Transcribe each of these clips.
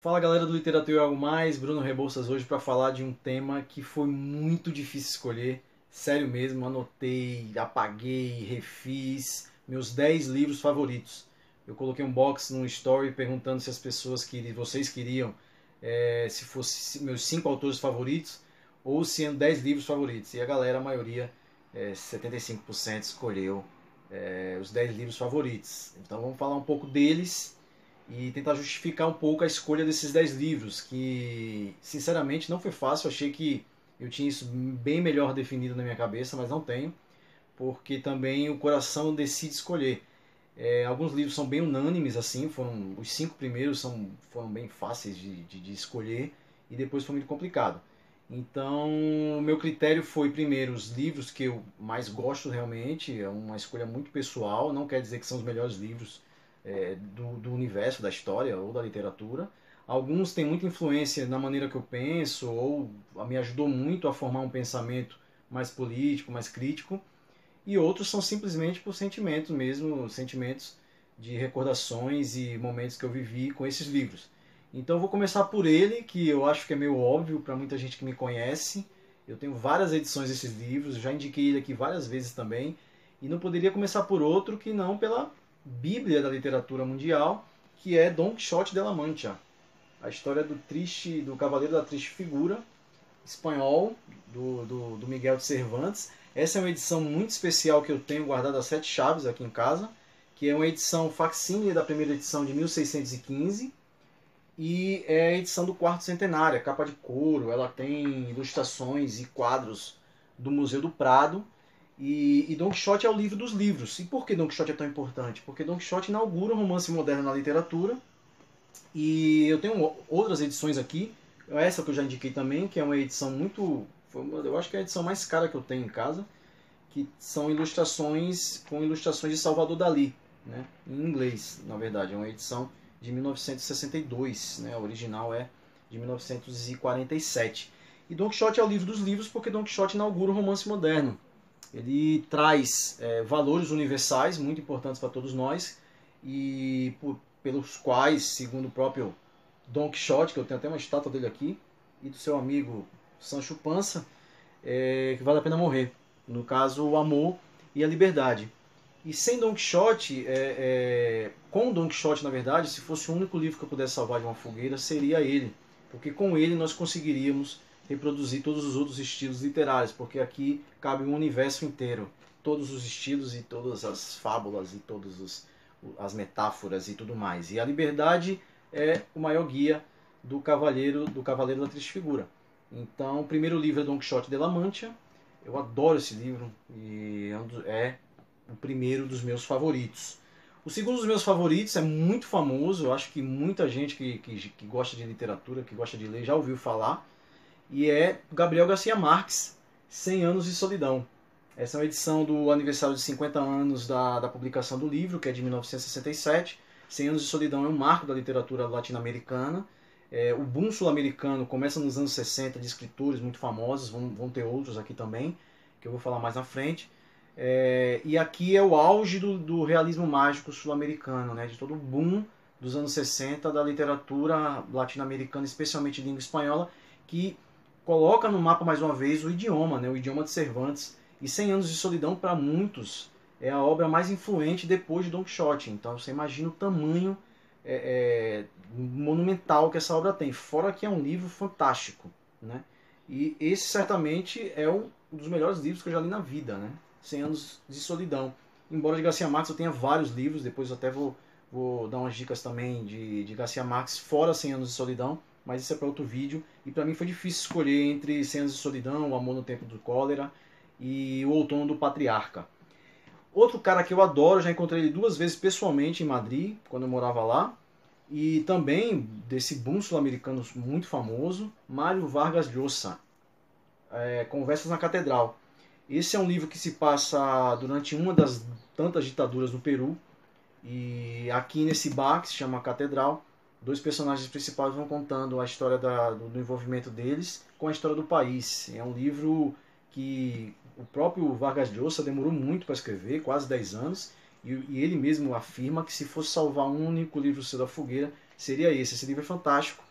Fala galera do Literatura e Algo Mais, Bruno Rebouças hoje para falar de um tema que foi muito difícil escolher, sério mesmo, anotei, apaguei, refiz meus 10 livros favoritos. Eu coloquei um box no story perguntando se as pessoas queriam, vocês queriam, é, se fossem meus 5 autores favoritos ou se eram 10 livros favoritos. E a galera, a maioria, é, 75% escolheu é, os 10 livros favoritos. Então vamos falar um pouco deles e tentar justificar um pouco a escolha desses 10 livros, que sinceramente não foi fácil, achei que eu tinha isso bem melhor definido na minha cabeça, mas não tenho, porque também o coração decide escolher. É, alguns livros são bem unânimes, assim, foram os cinco primeiros são, foram bem fáceis de, de, de escolher, e depois foi muito complicado. Então, o meu critério foi primeiro os livros que eu mais gosto realmente, é uma escolha muito pessoal, não quer dizer que são os melhores livros é, do, do universo da história ou da literatura. Alguns têm muita influência na maneira que eu penso ou me ajudou muito a formar um pensamento mais político, mais crítico. E outros são simplesmente por sentimentos mesmo, sentimentos de recordações e momentos que eu vivi com esses livros. Então eu vou começar por ele, que eu acho que é meio óbvio para muita gente que me conhece. Eu tenho várias edições desses livros, já indiquei ele aqui várias vezes também. E não poderia começar por outro que não pela bíblia da literatura mundial, que é Don Quixote de la Mancha, a história do triste, do cavaleiro da triste figura, espanhol, do, do, do Miguel de Cervantes. Essa é uma edição muito especial que eu tenho guardada sete chaves aqui em casa, que é uma edição facsímile da primeira edição de 1615 e é a edição do quarto centenário, é capa de couro, ela tem ilustrações e quadros do Museu do Prado e, e Don Quixote é o livro dos livros. E por que Don Quixote é tão importante? Porque Don Quixote inaugura o romance moderno na literatura. E eu tenho outras edições aqui. Essa que eu já indiquei também, que é uma edição muito. Eu acho que é a edição mais cara que eu tenho em casa. Que são ilustrações com ilustrações de Salvador Dali. Né? Em inglês, na verdade. É uma edição de 1962. Né? A original é de 1947. E Don Quixote é o livro dos livros porque Don Quixote inaugura o romance moderno ele traz é, valores universais muito importantes para todos nós e por, pelos quais, segundo o próprio Don Quixote, que eu tenho até uma estátua dele aqui, e do seu amigo Sancho Panza, é, que vale a pena morrer. No caso, o amor e a liberdade. E sem Don Quixote, é, é, com Don Quixote, na verdade, se fosse o único livro que eu pudesse salvar de uma fogueira, seria ele. Porque com ele nós conseguiríamos reproduzir todos os outros estilos literários, porque aqui cabe um universo inteiro, todos os estilos e todas as fábulas e todas as metáforas e tudo mais. E a liberdade é o maior guia do cavaleiro do cavaleiro da triste figura. Então, o primeiro livro é Don Quixote de la Mancha. Eu adoro esse livro e é, é o primeiro dos meus favoritos. O segundo dos meus favoritos é muito famoso, eu acho que muita gente que, que, que gosta de literatura, que gosta de ler, já ouviu falar e é Gabriel Garcia Marques, 100 anos de solidão. Essa é uma edição do aniversário de 50 anos da, da publicação do livro, que é de 1967. 100 anos de solidão é um marco da literatura latino-americana. É, o boom sul-americano começa nos anos 60 de escritores muito famosos, vão, vão ter outros aqui também, que eu vou falar mais na frente. É, e aqui é o auge do, do realismo mágico sul-americano, né, de todo o boom dos anos 60 da literatura latino-americana, especialmente língua espanhola, que coloca no mapa mais uma vez o idioma, né, o idioma de Cervantes. E 100 Anos de Solidão, para muitos, é a obra mais influente depois de Don Quixote. Então você imagina o tamanho é, é, monumental que essa obra tem. Fora que é um livro fantástico. Né? E esse certamente é um dos melhores livros que eu já li na vida. Né? 100 Anos de Solidão. Embora de Garcia Marques eu tenha vários livros, depois até vou, vou dar umas dicas também de, de Garcia Marques fora 100 Anos de Solidão mas isso é para outro vídeo. E para mim foi difícil escolher entre Cenas de Solidão, O Amor no Tempo do Cólera e O Outono do Patriarca. Outro cara que eu adoro, já encontrei ele duas vezes pessoalmente em Madrid, quando eu morava lá. E também desse boom sul-americano muito famoso, Mário Vargas Llosa, é, Conversas na Catedral. Esse é um livro que se passa durante uma das tantas ditaduras do Peru. E aqui nesse bar, que se chama Catedral, dois personagens principais vão contando a história da, do, do, envolvimento deles com a história do país. É um livro que o próprio Vargas Llosa demorou muito para escrever, quase 10 anos, e, e, ele mesmo afirma que se fosse salvar um único livro seu da fogueira, seria esse. Esse livro é fantástico.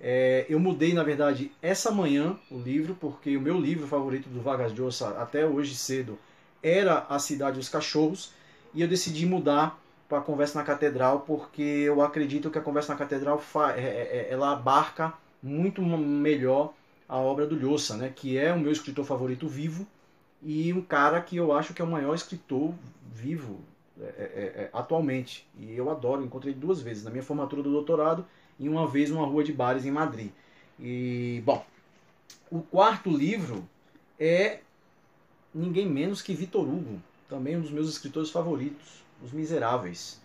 É, eu mudei, na verdade, essa manhã o livro, porque o meu livro favorito do Vargas Llosa até hoje cedo era A Cidade dos Cachorros, e eu decidi mudar para a Conversa na Catedral, porque eu acredito que a Conversa na Catedral é, é, é, ela abarca muito melhor a obra do Llosa, né, que é o meu escritor favorito vivo e um cara que eu acho que é o maior escritor vivo é, é, é, atualmente. E eu adoro, encontrei duas vezes, na minha formatura do doutorado e uma vez numa rua de bares em Madrid. E, bom, o quarto livro é ninguém menos que Vitor Hugo, também um dos meus escritores favoritos, Os Miseráveis.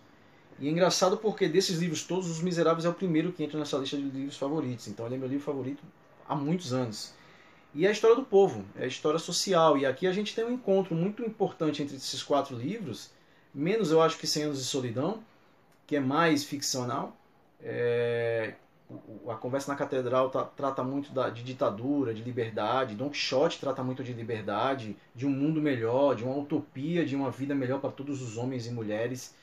E é engraçado porque desses livros todos, Os Miseráveis é o primeiro que entra nessa lista de livros favoritos. Então ele é meu livro favorito há muitos anos. E é a história do povo, é a história social. E aqui a gente tem um encontro muito importante entre esses quatro livros, menos eu acho que 100 Anos de Solidão, que é mais ficcional. É... A Conversa na Catedral tá, trata muito da, de ditadura, de liberdade. Don Quixote trata muito de liberdade, de um mundo melhor, de uma utopia, de uma vida melhor para todos os homens e mulheres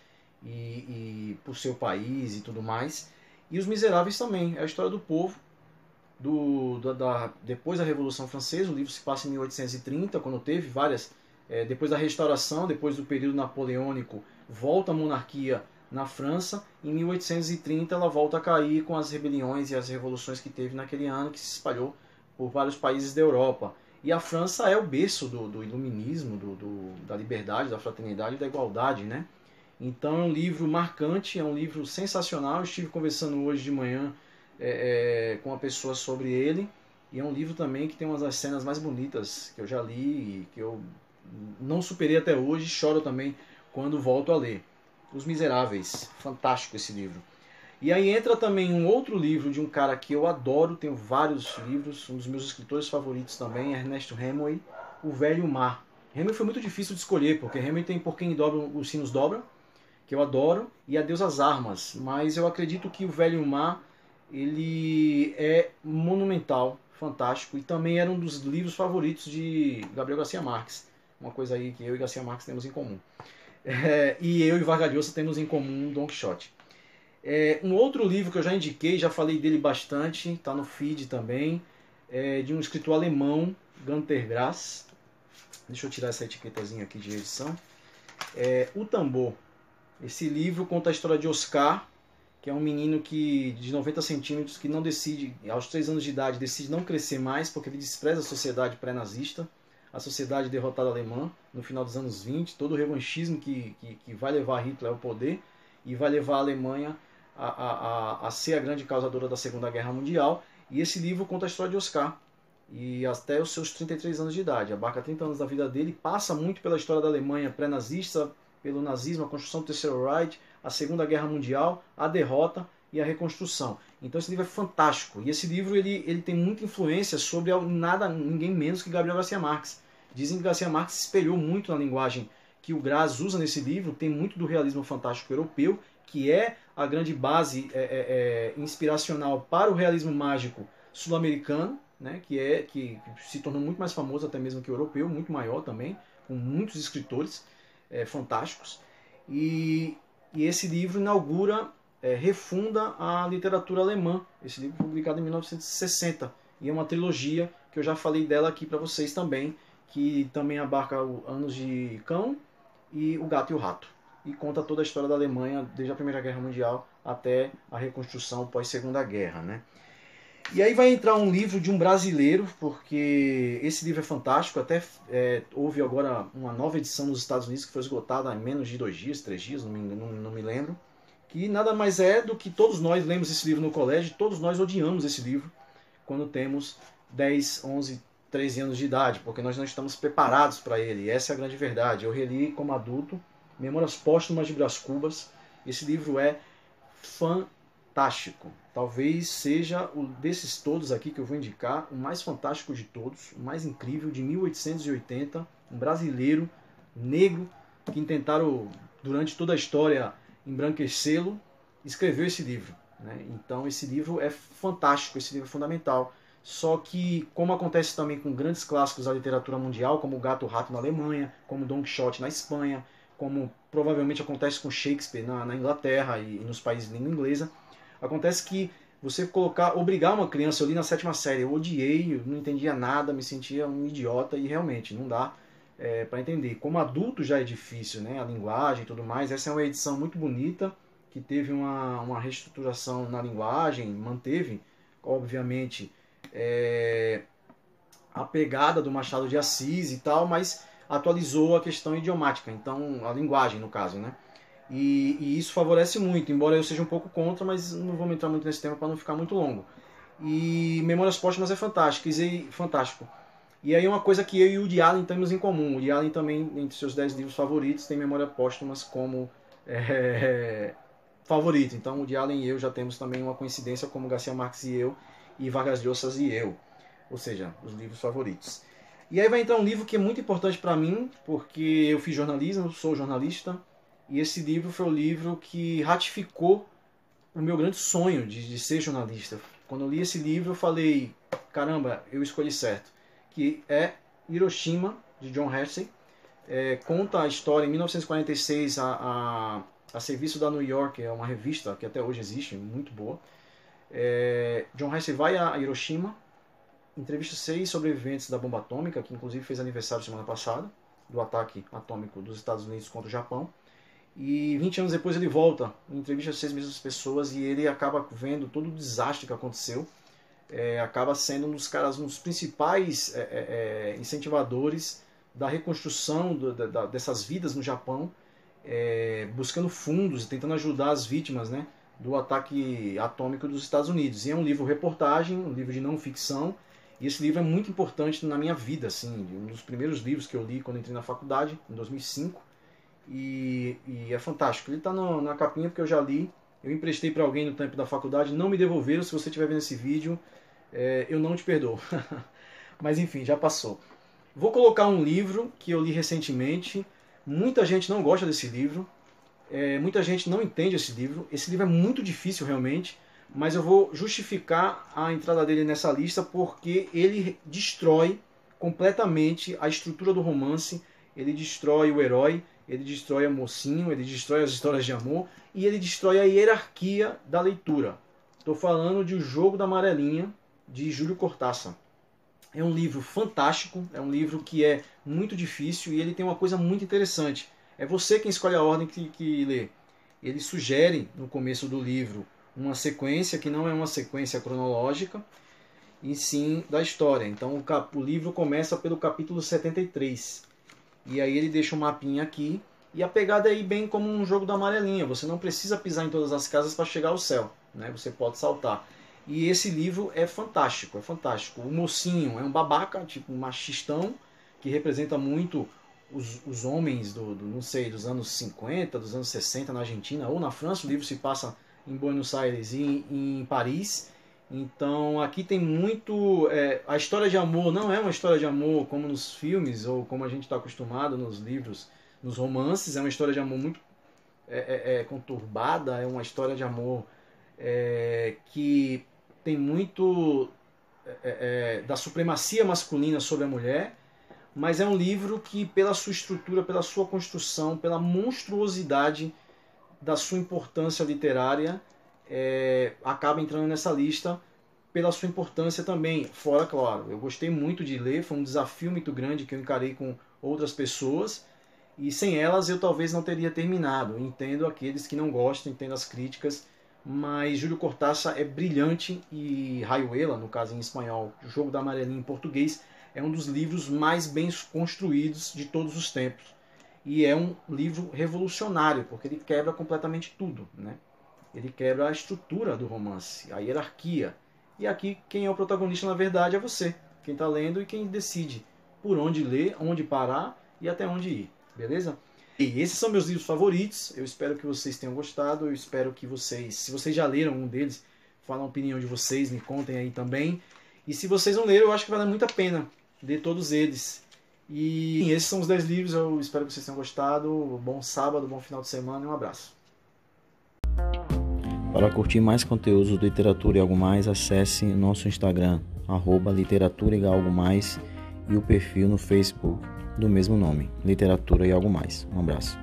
e, e por seu país e tudo mais. E Os Miseráveis também, é a história do povo do, da, depois da Revolução Francesa, o livro se passa em 1830, quando teve várias, é, depois da restauração, depois do período napoleônico, volta a monarquia na França, em 1830 ela volta a cair com as rebeliões e as revoluções que teve naquele ano, que se espalhou por vários países da Europa. E a França é o berço do, do iluminismo, do, do, da liberdade, da fraternidade e da igualdade, né? Então é um livro marcante, é um livro sensacional. Eu estive conversando hoje de manhã é, é, com uma pessoa sobre ele. E é um livro também que tem umas das cenas mais bonitas que eu já li e que eu não superei até hoje. Choro também quando volto a ler. Os Miseráveis. Fantástico esse livro. E aí entra também um outro livro de um cara que eu adoro, tenho vários livros, um dos meus escritores favoritos também, Ernesto Hemingway, O Velho Mar. Hemingway foi muito difícil de escolher, porque Hemingway tem Por Quem Dobra, os Sinos Dobram, que eu adoro, e Adeus às Armas. Mas eu acredito que O Velho Mar ele é monumental, fantástico e também era um dos livros favoritos de Gabriel Garcia Marques. Uma coisa aí que eu e Garcia Marques temos em comum. É, e eu e Vargas Llosa temos em comum Don Quixote. É, um outro livro que eu já indiquei, já falei dele bastante, está no feed também, é de um escritor alemão, Gunter Grass. Deixa eu tirar essa etiquetazinha aqui de edição. É, o Tambor. Esse livro conta a história de Oscar, que é um menino que de 90 centímetros que não decide, aos 3 anos de idade, decide não crescer mais porque ele despreza a sociedade pré-nazista, a sociedade derrotada alemã no final dos anos 20, todo o revanchismo que, que, que vai levar Hitler ao poder e vai levar a Alemanha a, a, a, a ser a grande causadora da Segunda Guerra Mundial. E esse livro conta a história de Oscar, e até os seus 33 anos de idade. Abarca 30 anos da vida dele, passa muito pela história da Alemanha pré-nazista, pelo nazismo, a construção do Terceiro Reich, a Segunda Guerra Mundial, a derrota e a reconstrução. Então esse livro é fantástico. E esse livro ele, ele tem muita influência sobre nada, ninguém menos que Gabriel Garcia Marques. Dizem que Garcia Marques se espelhou muito na linguagem que o Graz usa nesse livro, tem muito do realismo fantástico europeu, que é a grande base é, é, é inspiracional para o realismo mágico sul-americano, né, que é que se tornou muito mais famoso até mesmo que o europeu, muito maior também, com muitos escritores é, fantásticos. E, e esse livro inaugura, é, refunda a literatura alemã. Esse livro publicado em 1960 e é uma trilogia que eu já falei dela aqui para vocês também, que também abarca o Anos de Cão e O Gato e o Rato. E conta toda a história da Alemanha, desde a Primeira Guerra Mundial até a reconstrução pós-Segunda Guerra. Né? E aí vai entrar um livro de um brasileiro, porque esse livro é fantástico. Até é, houve agora uma nova edição nos Estados Unidos que foi esgotada em menos de dois dias, três dias, não me, não, não me lembro. Que nada mais é do que todos nós lemos esse livro no colégio, todos nós odiamos esse livro quando temos 10, 11, 13 anos de idade, porque nós não estamos preparados para ele. Essa é a grande verdade. Eu reli como adulto Memórias Póstumas de Brás Cubas. Esse livro é fantástico. Talvez seja o desses todos aqui que eu vou indicar, o mais fantástico de todos, o mais incrível, de 1880, um brasileiro negro que tentaram, durante toda a história, embranquecê-lo, escreveu esse livro. Né? Então, esse livro é fantástico, esse livro é fundamental. Só que, como acontece também com grandes clássicos da literatura mundial, como O Gato Rato na Alemanha, como Don Quixote na Espanha, como provavelmente acontece com Shakespeare na, na Inglaterra e, e nos países de língua inglesa, Acontece que você colocar, obrigar uma criança, eu li na sétima série, eu odiei, eu não entendia nada, me sentia um idiota e realmente não dá é, para entender. Como adulto já é difícil, né? A linguagem e tudo mais. Essa é uma edição muito bonita, que teve uma, uma reestruturação na linguagem, manteve, obviamente, é, a pegada do Machado de Assis e tal, mas atualizou a questão idiomática, então a linguagem no caso, né? E, e, isso favorece muito, embora eu seja um pouco contra, mas não vou entrar muito nesse tema para não ficar muito longo. E Memórias Póstumas é fantástico, e fantástico. E aí uma coisa que eu e o de Allen temos em comum. O de Allen também, entre seus 10 livros favoritos, tem Memórias Póstumas como é, favorito. Então o de Allen e eu já temos também uma coincidência como Garcia Marques e eu, e Vargas Llosa e eu. Ou seja, os livros favoritos. E aí vai entrar um livro que é muito importante para mim, porque eu fiz jornalismo, sou jornalista, e esse livro foi o livro que ratificou o meu grande sonho de, de ser jornalista. Quando eu li esse livro, eu falei: caramba, eu escolhi certo. Que é Hiroshima, de John Hersey. É, conta a história em 1946, a, a, a, serviço da New York, é uma revista que até hoje existe, muito boa. É, John Hersey vai a Hiroshima, entrevista seis sobreviventes da bomba atômica, que inclusive fez aniversário semana passada, do ataque atômico dos Estados Unidos contra o Japão. E 20 anos depois ele volta, entrevista seis mesmas pessoas e ele acaba vendo todo o desastre que aconteceu. É, acaba sendo um dos caras, um dos principais é, é, é incentivadores da reconstrução do, da, dessas vidas no Japão, é, buscando fundos tentando ajudar as vítimas né, do ataque atômico dos Estados Unidos. E é um livro reportagem, um livro de não ficção, e esse livro é muito importante na minha vida, assim, um dos primeiros livros que eu li quando entrei na faculdade, em 2005 e, e é fantástico. Ele está na capinha porque eu já li. Eu emprestei para alguém no tempo da faculdade, não me devolveram. Se você estiver vendo esse vídeo, é, eu não te perdoo. Mas enfim, já passou. Vou colocar um livro que eu li recentemente. Muita gente não gosta desse livro. É, muita gente não entende esse livro. Esse livro é muito difícil realmente, mas eu vou justificar a entrada dele nessa lista porque ele destrói completamente a estrutura do romance. Ele destrói o herói ele destrói a mocinho, ele destrói as histórias de amor e ele destrói a hierarquia da leitura. Estou falando de O Jogo da Amarelinha, de Júlio Cortázar. É um livro fantástico, é um livro que é muito difícil e ele tem uma coisa muito interessante. É você quem escolhe a ordem que, que lê. Ele sugere no começo do livro uma sequência que não é uma sequência cronológica, e sim da história. Então o, cap, o livro começa pelo capítulo 73. E aí ele deixa um mapinha aqui. E a pegada é aí bem como um jogo da amarelinha. Você não precisa pisar em todas as casas para chegar ao céu. Né? Você pode saltar. E esse livro é fantástico, é fantástico. O mocinho é um babaca, tipo um machistão, que representa muito os, os homens do, do, não sei, dos anos 50, dos anos 60 na Argentina ou na França. O livro se passa em Buenos Aires e em, em Paris. Então aqui tem muito. É, a história de amor não é uma história de amor como nos filmes ou como a gente está acostumado nos livros, nos romances. É uma história de amor muito é, é, é conturbada, é uma história de amor é, que tem muito é, da supremacia masculina sobre a mulher, mas é um livro que, pela sua estrutura, pela sua construção, pela monstruosidade da sua importância literária, é, acaba entrando nessa lista pela sua importância também. Fora, claro, eu gostei muito de ler, foi um desafio muito grande que eu encarei com outras pessoas e sem elas eu talvez não teria terminado. Entendo aqueles que não gostam, entendo as críticas, mas Júlio Cortázar é brilhante e Rayuela, no caso em espanhol, Jogo da Amarelinha em português, é um dos livros mais bem construídos de todos os tempos. E é um livro revolucionário, porque ele quebra completamente tudo, né? Ele quebra a estrutura do romance, a hierarquia. E aqui quem é o protagonista na verdade é você, quem está lendo e quem decide por onde ler, onde parar e até onde ir, beleza? E esses são meus livros favoritos. Eu espero que vocês tenham gostado. Eu espero que vocês, se vocês já leram um deles, falem a opinião de vocês, me contem aí também. E se vocês não leram, eu acho que vale muito a pena ler todos eles. E esses são os 10 livros. Eu espero que vocês tenham gostado. Bom sábado, bom final de semana e um abraço. Para curtir mais conteúdos do Literatura e Algo Mais, acesse nosso Instagram, arroba Literatura e Algo Mais, e o perfil no Facebook do mesmo nome, Literatura e Algo Mais. Um abraço.